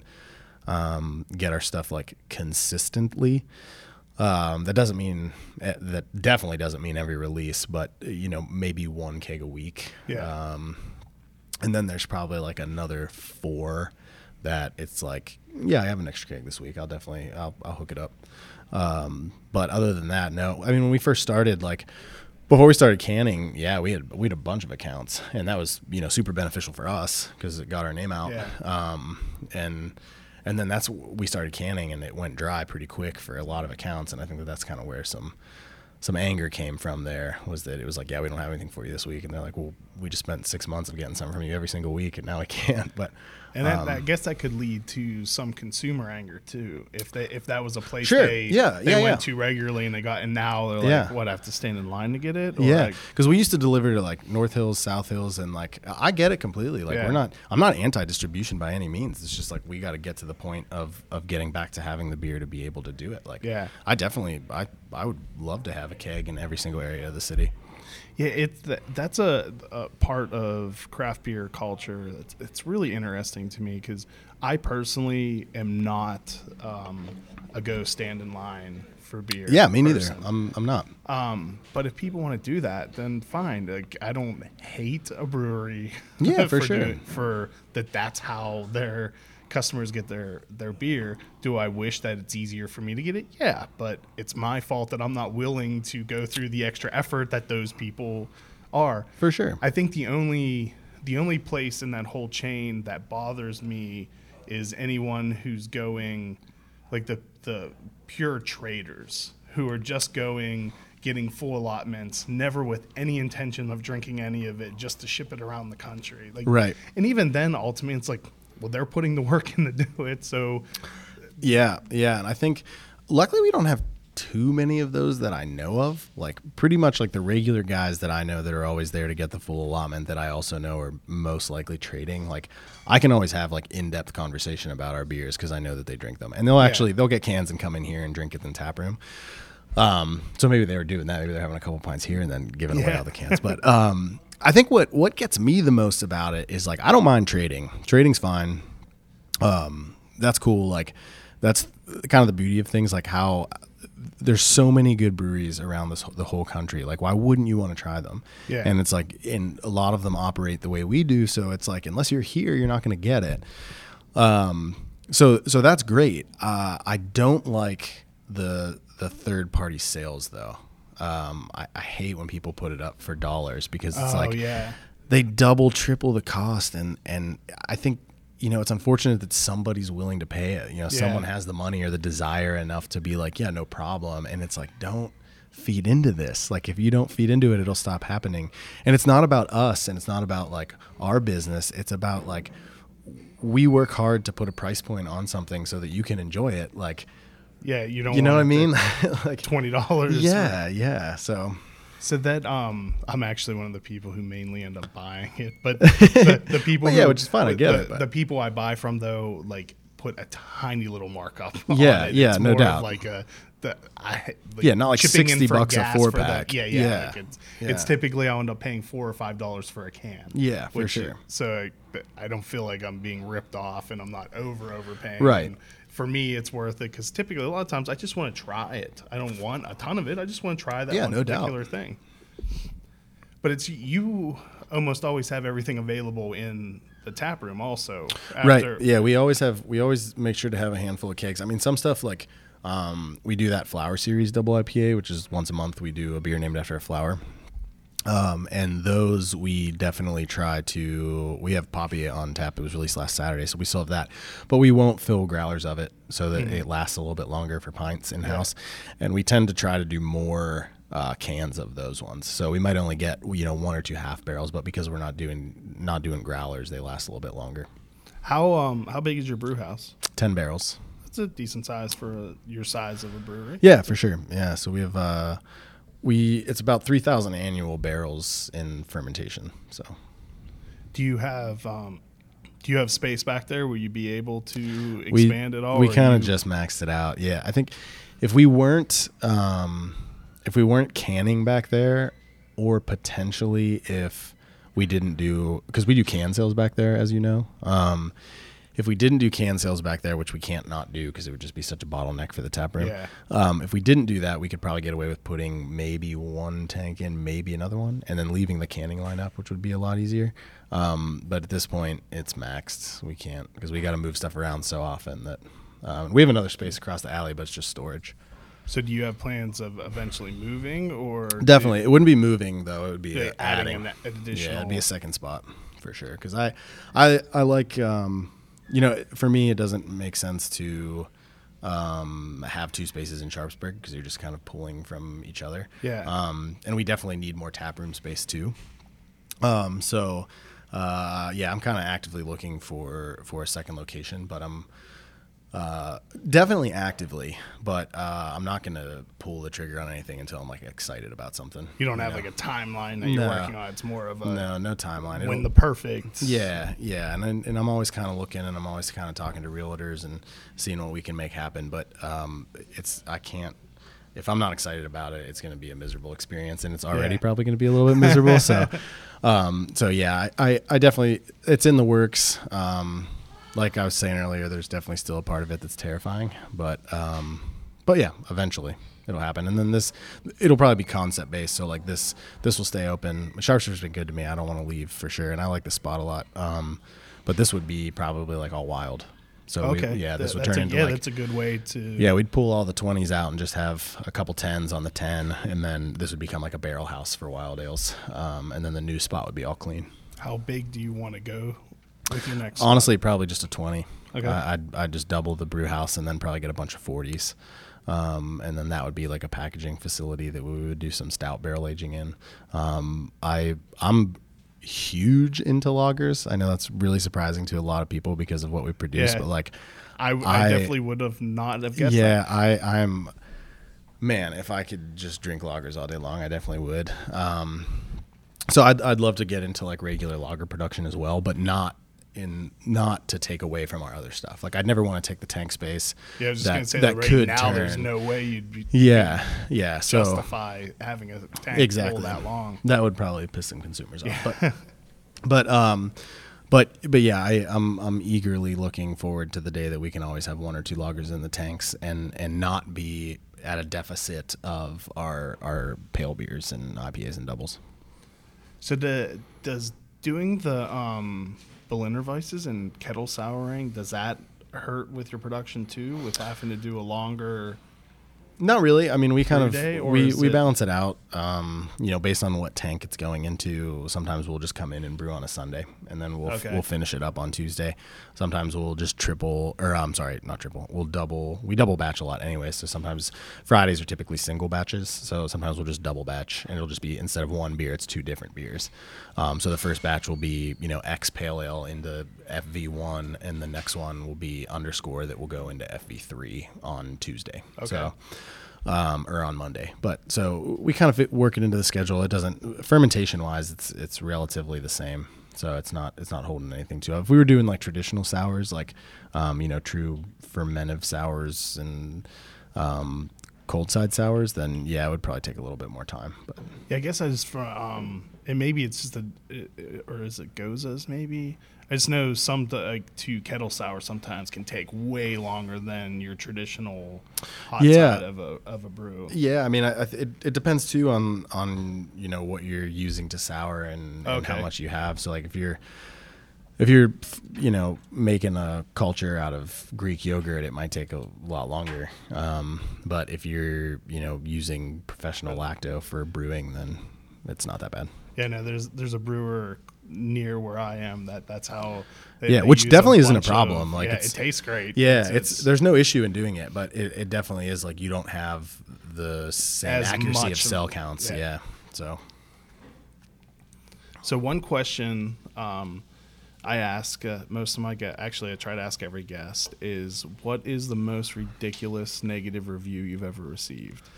um, get our stuff like consistently. Um, that doesn't mean eh, that definitely doesn't mean every release, but you know maybe one keg a week. Yeah. Um, and then there's probably like another four that it's like, yeah, I have an extra keg this week. I'll definitely I'll, I'll hook it up. Um, but other than that, no. I mean, when we first started, like before we started canning, yeah, we had we had a bunch of accounts, and that was you know super beneficial for us because it got our name out. Yeah. Um, and and then that's we started canning, and it went dry pretty quick for a lot of accounts, and I think that that's kind of where some some anger came from there was that it was like, yeah, we don't have anything for you this week, and they're like, well, we just spent six months of getting something from you every single week, and now I <laughs> can't. But And that, um, I guess that could lead to some consumer anger too. If they if that was a place Sure. they Yeah, they yeah, went yeah. to regularly and they got and now they're like Yeah. what I have to stand in line to get it. Or yeah, like, because we used to deliver to like North Hills, South Hills, and like I get it completely. Like Yeah. we're not, I'm not anti-distribution by any means. It's just like we got to get to the point of of getting back to having the beer to be able to do it. Like, Yeah. I definitely, I I would love to have a keg in every single area of the city. Yeah, it's that, that's a, a part of craft beer culture. That's it's really interesting to me because I personally am not um, a go stand in line for beer. Yeah, me neither. I'm I'm not. Um, but if people want to do that, then fine. Like I don't hate a brewery. Yeah, <laughs> for sure. doing- for that, that's how their customers get their their beer. Do I wish that it's easier for me to get it? Yeah, but it's my fault that I'm not willing to go through the extra effort that those people are. For sure. I think the only the only place in that whole chain that bothers me is anyone who's going like the the pure traders who are just going getting full allotments never with any intention of drinking any of it just to ship it around the country like Right. and even then ultimately it's like well they're putting the work in to do it so Yeah, yeah, and I think luckily we don't have too many of those that I know of. Like pretty much like the regular guys that I know that are always there to get the full allotment that I also know are most likely trading. Like I can always have like in-depth conversation about our beers because I know that they drink them, and they'll actually they'll get cans and come in here and drink it in the tap room. Um, so maybe they were doing that. Maybe they're having a couple pints here and then giving away all the cans. But um, I think what what gets me the most about it is like I don't mind trading. Trading's fine. Um, that's cool. Like that's kind of the beauty of things. Like how there's so many good breweries around this the whole country. Like why wouldn't you want to try them? Yeah. And it's like, and a lot of them operate the way we do. So it's like unless you're here, you're not going to get it. Um, so so that's great. Uh, I don't like the the third party sales though. Um, I, I hate when people put it up for dollars because it's oh like yeah. they double triple the cost and and I think you know it's unfortunate that somebody's willing to pay it. You know, someone has the money or the desire enough to be like, yeah, no problem. And it's like, don't feed into this. Like if you don't feed into it, it'll stop happening. And it's not about us and it's not about like our business. It's about like we work hard to put a price point on something so that you can enjoy it. Like Yeah, you don't. you know what I mean? <laughs> <laughs> like Twenty dollars. yeah, yeah. So So that um, I'm actually one of the people who mainly end up buying it, but <laughs> the, the people, Well, yeah, who- which is fine, I get the, it, but- The people I buy from though, like put a tiny little markup. Yeah, on it. yeah, It's no more of doubt. Like a, the, I, like Yeah, not like 60 for bucks a four for the- pack. yeah, yeah. Yeah, Like it's, yeah. it's typically I'll end up paying four or five dollars for a can. Yeah, for sure. So I, I don't feel like I'm being ripped off, and I'm not over overpaying. Right. And for me, it's worth it because typically a lot of times I just want to try it. I don't want a ton of it. I just want to try that Yeah, one no doubt. particular thing. But it's you almost always have everything available in the tap room also. right yeah we always have we always make sure to have a handful of kegs i mean some stuff like um, we do that flower series double ipa which is once a month we do a beer named after a flower um, and those we definitely try to we have poppy on tap. It was released last saturday so we still have that. But we won't fill growlers of it so that it lasts a little bit longer for pints in house and we tend to try to do more uh, cans of those ones. So we might only get you know one or two half barrels but because we're not doing not doing growlers they last a little bit longer. How um how big is your brew house? 10 barrels. That's a decent size for your size of a brewery. Yeah, for sure. Yeah, so we have uh we it's about 3000 annual barrels in fermentation. So Do you have um do you have space back there? Will you be able to we expand at all? we kind of just maxed it out. Yeah, I think if we weren't um if we weren't canning back there or potentially if we didn't do cuz we do can sales back there as you know. Um if we didn't do can sales back there, which we can't not do because it would just be such a bottleneck for the tap room. Yeah. Um, if we didn't do that, we could probably get away with putting maybe one tank in, maybe another one, and then leaving the canning line up, which would be a lot easier. Um, but at this point, it's maxed. We can't because we got to move stuff around so often that um, we have another space across the alley, but it's just storage. So do you have plans of eventually moving or Definitely, it wouldn't be moving though. It would be adding adding. an additional- Yeah, it'd be a second spot for sure. Because I, I, I like, um, you know, for me, it doesn't make sense to um, have two spaces in Sharpsburg because you're just kind of pulling from each other. Yeah. Um, and we definitely need more tap room space too. Um, so, uh, yeah, I'm kind of actively looking for for a second location, but I'm uh, definitely actively, but uh, I'm not going to pull the trigger on anything until I'm like excited about something. you don't have know? like a timeline that you're No. working on? It's more of a no, no timeline. when the perfect yeah, yeah, and and I'm always kind of looking, and I'm always kind of talking to realtors and seeing what we can make happen. But um, it's I can't. If I'm not excited about it, it's going to be a miserable experience, and it's already Yeah. probably going to be a little bit miserable. so, <laughs> um, so yeah, I, I, I definitely it's in the works. Um, like I was saying earlier, there's definitely still a part of it that's terrifying, but um, but yeah, eventually it'll happen. And then this, it'll probably be concept based. So like this, this will stay open. Sharpsburg's been good to me. I don't want to leave for sure, and I like the spot a lot. Um, but this would be probably like all wild. So Okay. we, yeah, this Th- would turn a, into yeah, like that's a good way to yeah, we'd pull all the twenties out and just have a couple tens on the ten, and then this would become like a barrel house for wild ales. Um, and then the new spot would be all clean. How big do you want to go with your next Honestly, probably just a twenty. Okay. I- I'd I'd just double the brew house and then probably get a bunch of forties. Um, and then that would be like a packaging facility that we would do some stout barrel aging in. Um, I I'm huge into lagers. I know that's really surprising to a lot of people because of what we produce, Yeah. but like I, I, I- definitely would have not have guessed yeah, I I'm Man, if I could just drink lagers all day long, I definitely would. Um, so I'd I'd love to get into like regular lager production as well, but not in not to take away from our other stuff. Like I'd never want to take the tank space. Yeah, I was just that, gonna say that that, right could now there's turn- no way you'd be Yeah, yeah. So justify having a tank exactly that long. That would probably piss some consumers off. But <laughs> but um but but yeah, I, I'm I'm eagerly looking forward to the day that we can always have one or two lagers in the tanks and and not be at a deficit of our our pale beers and IPAs and doubles. So the, does doing the um, Berliner Weisses and kettle souring does that hurt with your production too? With having to do a longer Not really. I mean, we kind Brew of day, we, we it- balance it out. Um, you know, based on what tank it's going into. Sometimes we'll just come in and brew on a Sunday, and then we'll Okay. we'll finish it up on Tuesday. Sometimes we'll just triple, or I'm sorry, not triple. We'll double. We double batch a lot anyway. So sometimes Fridays are typically single batches. So sometimes we'll just double batch, and it'll just be instead of one beer, it's two different beers. Um, so the first batch will be you know X Pale Ale into FV1, and the next one will be underscore that will go into FV3 on Tuesday. So um, or on Monday. But so we kind of fit, work it into the schedule. It doesn't fermentation wise, it's it's relatively the same. So it's not it's not holding anything to. it. If we were doing like traditional sours, like um, you know true fermentive sours and um, cold side sours, then yeah, it would probably take a little bit more time. But Yeah, I guess I just um, and maybe it's just a, or is it Goses? Maybe I just know some to, like to kettle sour sometimes can take way longer than your traditional hot Yeah. side of a of a brew. yeah, I mean, I, I th- it, it depends too on on you know what you're using to sour and, and how much you have. So like if you're if you're you know making a culture out of Greek yogurt, it might take a lot longer. Um, but if you're you know using professional lacto for brewing, then it's not that bad. Yeah, no, there's there's a brewer near where I am that that's how. They, Yeah, they which definitely isn't a bunch of- problem, like, yeah, it's- it tastes great. Yeah, it's, there's no issue in doing it, but it, it definitely is like you don't have the same accuracy of cell counts. yeah. Yeah. So So one question um, I ask uh, most of my guests, actually I try to ask every guest, is what is the most ridiculous negative review you've ever received?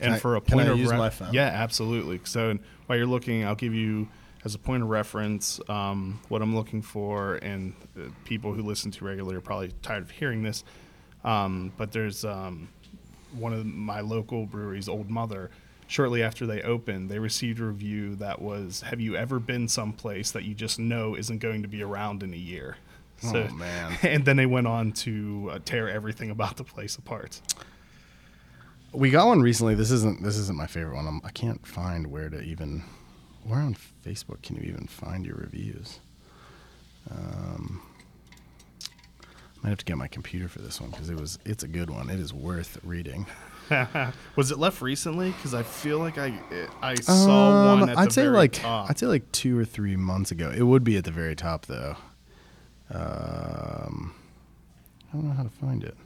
And I- for a point of use ref- my phone? yeah, absolutely. So while you're looking, I'll give you as a point of reference um, what I'm looking for, and uh, people who listen to regularly are probably tired of hearing this. Um, but there's um, one of my local breweries, Olde Mother. Shortly after they opened, they received a review that was, "Have you ever been someplace that you just know isn't going to be around in a year?" Oh, man. <laughs> And then they went on to uh, tear everything about the place apart. We got one recently. This isn't this isn't my favorite one. I'm, I can't find where to even. Where on Facebook can you even find your reviews? Um, might have to get my computer for this one because it was it's a good one. It is worth reading. <laughs> was it left recently? Because I feel like I I saw Um, one. At I'd the say very like top. I'd say like two or three months ago. It would be at the very top though. Um, I don't know how to find it.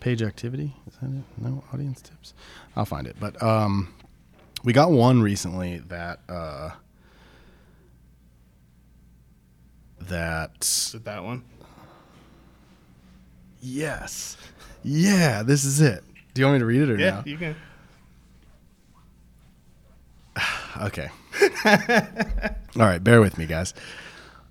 Page activity is that it? No audience tips. I'll find it. But um, we got one recently that uh, that Is it that one? yes, yeah, this is it. Do you want me to read it or Yeah, no? you can. <sighs> Okay. <laughs> All right, bear with me, guys.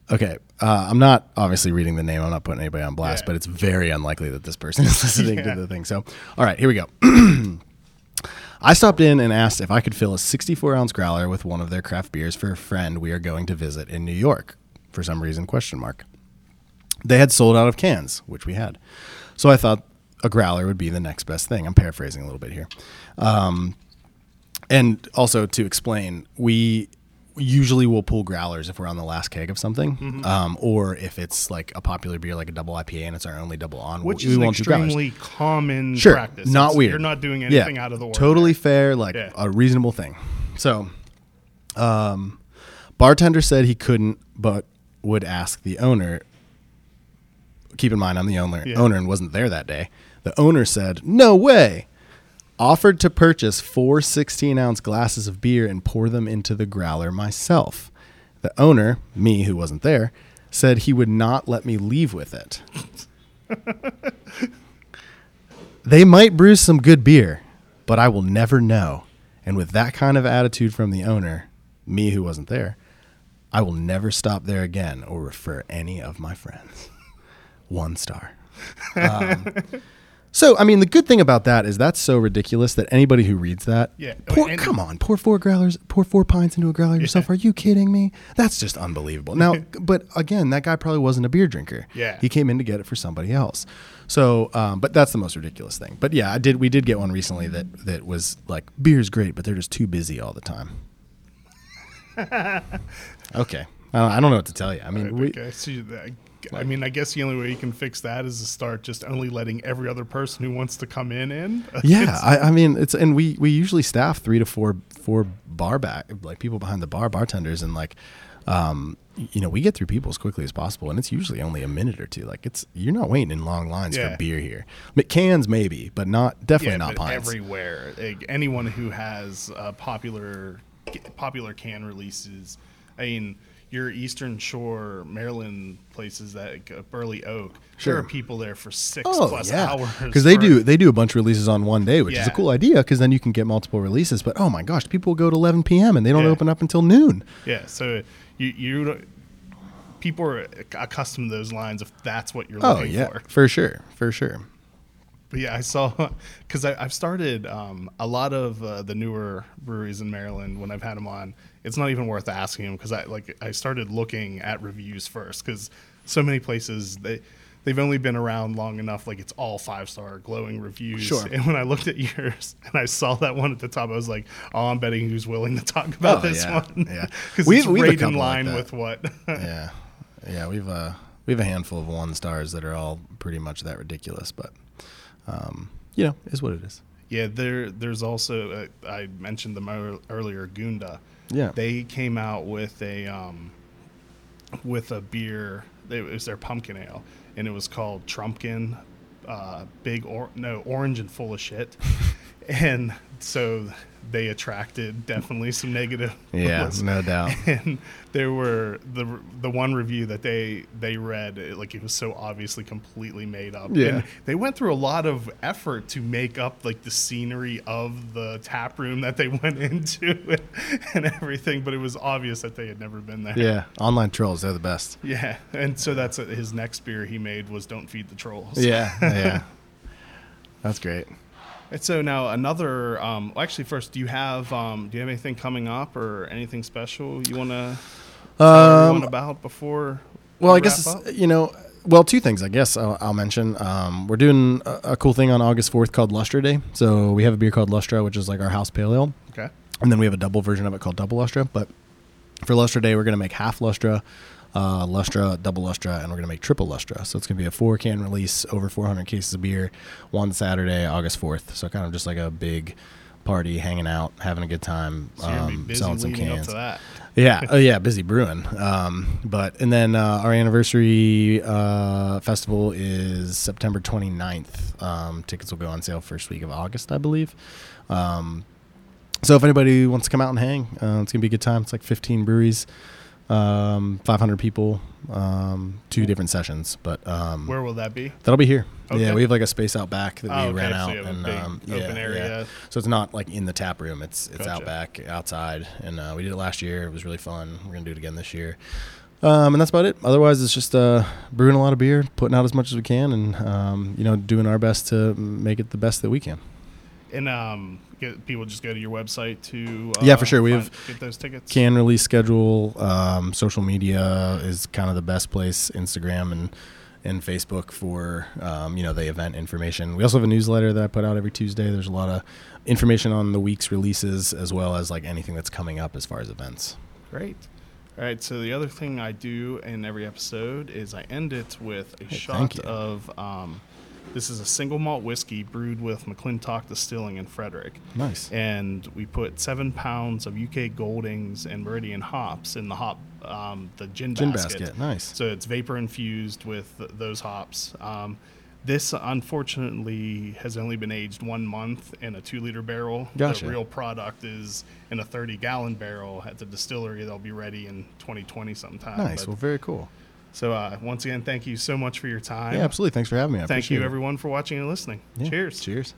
Okay, uh, I'm not obviously reading the name. I'm not putting anybody on blast, Yeah. but it's very unlikely that this person is <laughs> listening Yeah. to the thing. So, all right, here we go. <clears throat> I stopped in and asked if I could fill a 64 ounce growler with one of their craft beers for a friend we are going to visit in New York. For some reason, question mark. They had sold out of cans, which we had. So I thought a growler would be the next best thing. I'm paraphrasing a little bit here. Um, and also to explain, we usually we'll pull growlers if we're on the last keg of something, Mm-hmm. um, or if it's like a popular beer, like a double IPA, and it's our only double on. Which we is an do growlers. extremely common sure, practice. not It's- weird. You're not doing anything out of the ordinary. Totally fair, like Yeah. a reasonable thing. So, um, bartender said he couldn't, but would ask the owner. Keep in mind, I'm the owner. Yeah. Owner and wasn't there that day. The owner said, "No way." Offered to purchase four 16 ounce glasses of beer and pour them into the growler myself. The owner, me who wasn't there, said he would not let me leave with it. <laughs> they might brew some good beer. but I will never know. And with that kind of attitude from the owner, me who wasn't there, I will never stop there again or refer any of my friends. <laughs> One star. <laughs> Um, so, I mean, the good thing about that is that's so ridiculous that anybody who reads that, Yeah, pour, and- come on, pour four growlers, pour four pints into a growler yourself. Are you kidding me? That's just unbelievable. Now, <laughs> but again, that guy probably wasn't a beer drinker. Yeah. he came in to get it for somebody else. So, um, but that's the most ridiculous thing. But yeah, I did. We did get one recently that that was like beer's great, but they're just too busy all the time. <laughs> okay, I don't, I don't know what to tell you. I mean, we, okay, so you- I- mean, I guess the only way you can fix that is to start just only letting every other person who wants to come in in. <laughs> yeah, I, I mean, it's and we we usually staff three to four four bar back like people behind the bar, bartenders, and like. Um, you know, we get through people as quickly as possible, and it's usually only a minute or two. Like it's you're not waiting in long lines Yeah. for beer here. Cans maybe, but not definitely yeah, not everywhere. Like, anyone who has uh, popular popular can releases. I mean, your Eastern Shore, Maryland places that like, uh, Burley Oak. Sure. There are people there for six Oh plus yeah, hours because they do they do a bunch of releases on one day, which is a cool idea because then you can get multiple releases. But oh my gosh, people go to 11 p.m. and they don't Yeah. open up until noon. Yeah, so you you people are accustomed to those lines if that's what you're Oh looking yeah, for. for sure, for sure. But yeah, I saw <laughs> because I've started um, a lot of uh, the newer breweries in Maryland when I've had them on. It's not even worth asking them because I like I started looking at reviews first because so many places they they've only been around long enough like it's all five star glowing reviews. Sure. And when I looked at <laughs> yours and I saw that one at the top, I was like, oh, I'm betting who's willing to talk about Oh, this yeah, one. yeah. <laughs> because We've- it's we've right in couple like line with what. <laughs> yeah, yeah. We've uh we have a handful of one stars that are all pretty much that ridiculous, but um, you know, is what it is. Yeah, there. There's also uh, I mentioned them earlier. Gunda. Yeah. They came out with a um, with a beer. It was their pumpkin ale, and it was called Trumpkin. Uh, big or no orange and full of shit, <laughs> and so they attracted definitely some negative. <laughs> Yeah, no doubt. <laughs> and there were the the one review that they they read it, like it was so obviously completely made up Yeah. and they went through a lot of effort to make up like the scenery of the tap room that they <laughs> went into and everything but it was obvious that they had never been there Yeah, online trolls, they're the best. yeah and so that's uh, his next beer he made was don't feed the trolls Yeah, yeah. That's great. And so now another um well, actually first do you have um do you have anything coming up or anything special you want to tell everyone about before Um, Well, we I guess you know. Well, two things. I guess I'll, I'll mention. Um, we're doing a, a cool thing on August fourth called Lustra Day. So we have a beer called Lustra, which is like our house pale ale, okay and then we have a double version of it called Double Lustra. But for Lustra Day, we're gonna make half Lustra, uh, Lustra, double Lustra, and we're gonna make triple Lustra. So it's gonna be a four can release, over 400 cases of beer, one Saturday, August fourth. So kind of just like a big party, hanging out, having a good time, So um, selling some cans. up to that. Yeah, <laughs> oh yeah, busy brewing. Um, but and then uh, our anniversary uh, festival is September 29th. Um, tickets will go on sale first week of August, I believe. Um, so if anybody wants to come out and hang, uh, it's gonna be a good time. It's like 15 breweries, um, 500 people, um, two different sessions. But um, Where will that be? that'll be here. Okay. Yeah, we have like a space out back that we Oh, okay, ran so out you have a and um, open yeah, area. yeah. So it's not like in the tap room. It's it's Gotcha. out back, outside, and uh, we did it last year. It was really fun. We're gonna do it again this year. Um, and that's about it. Otherwise, it's just uh, brewing a lot of beer, putting out as much as we can, and um, you know, doing our best to make it the best that we can. And um, get, people just go to your website to uh, Yeah, for sure. We find- have get those tickets. Can release schedule. Um, social media is kind of the best place. Instagram and and Facebook for um, you know the event information. We also have a newsletter that I put out every Tuesday. There's a lot of information on the week's releases as well as like anything that's coming up as far as events. Great. All right. So the other thing I do in every episode is I end it with a Hey, shot of. Um, this is a single malt whiskey brewed with McClintock Distilling in Frederick. Nice. and we put seven pounds of UK Goldings and Meridian hops in the hop, um, the gin, Gin basket. basket. Nice. So it's vapor infused with th- those hops. Um, this unfortunately has only been aged one month in a two liter barrel. Gotcha. The real product is in a 30 gallon barrel at the distillery. They'll be ready in 2020 sometime. Nice. But- Well, very cool. So uh, once again, thank you so much for your time. Yeah, absolutely. Thanks for having me. I Thank you it. everyone for watching and listening. Yeah. Cheers. Cheers.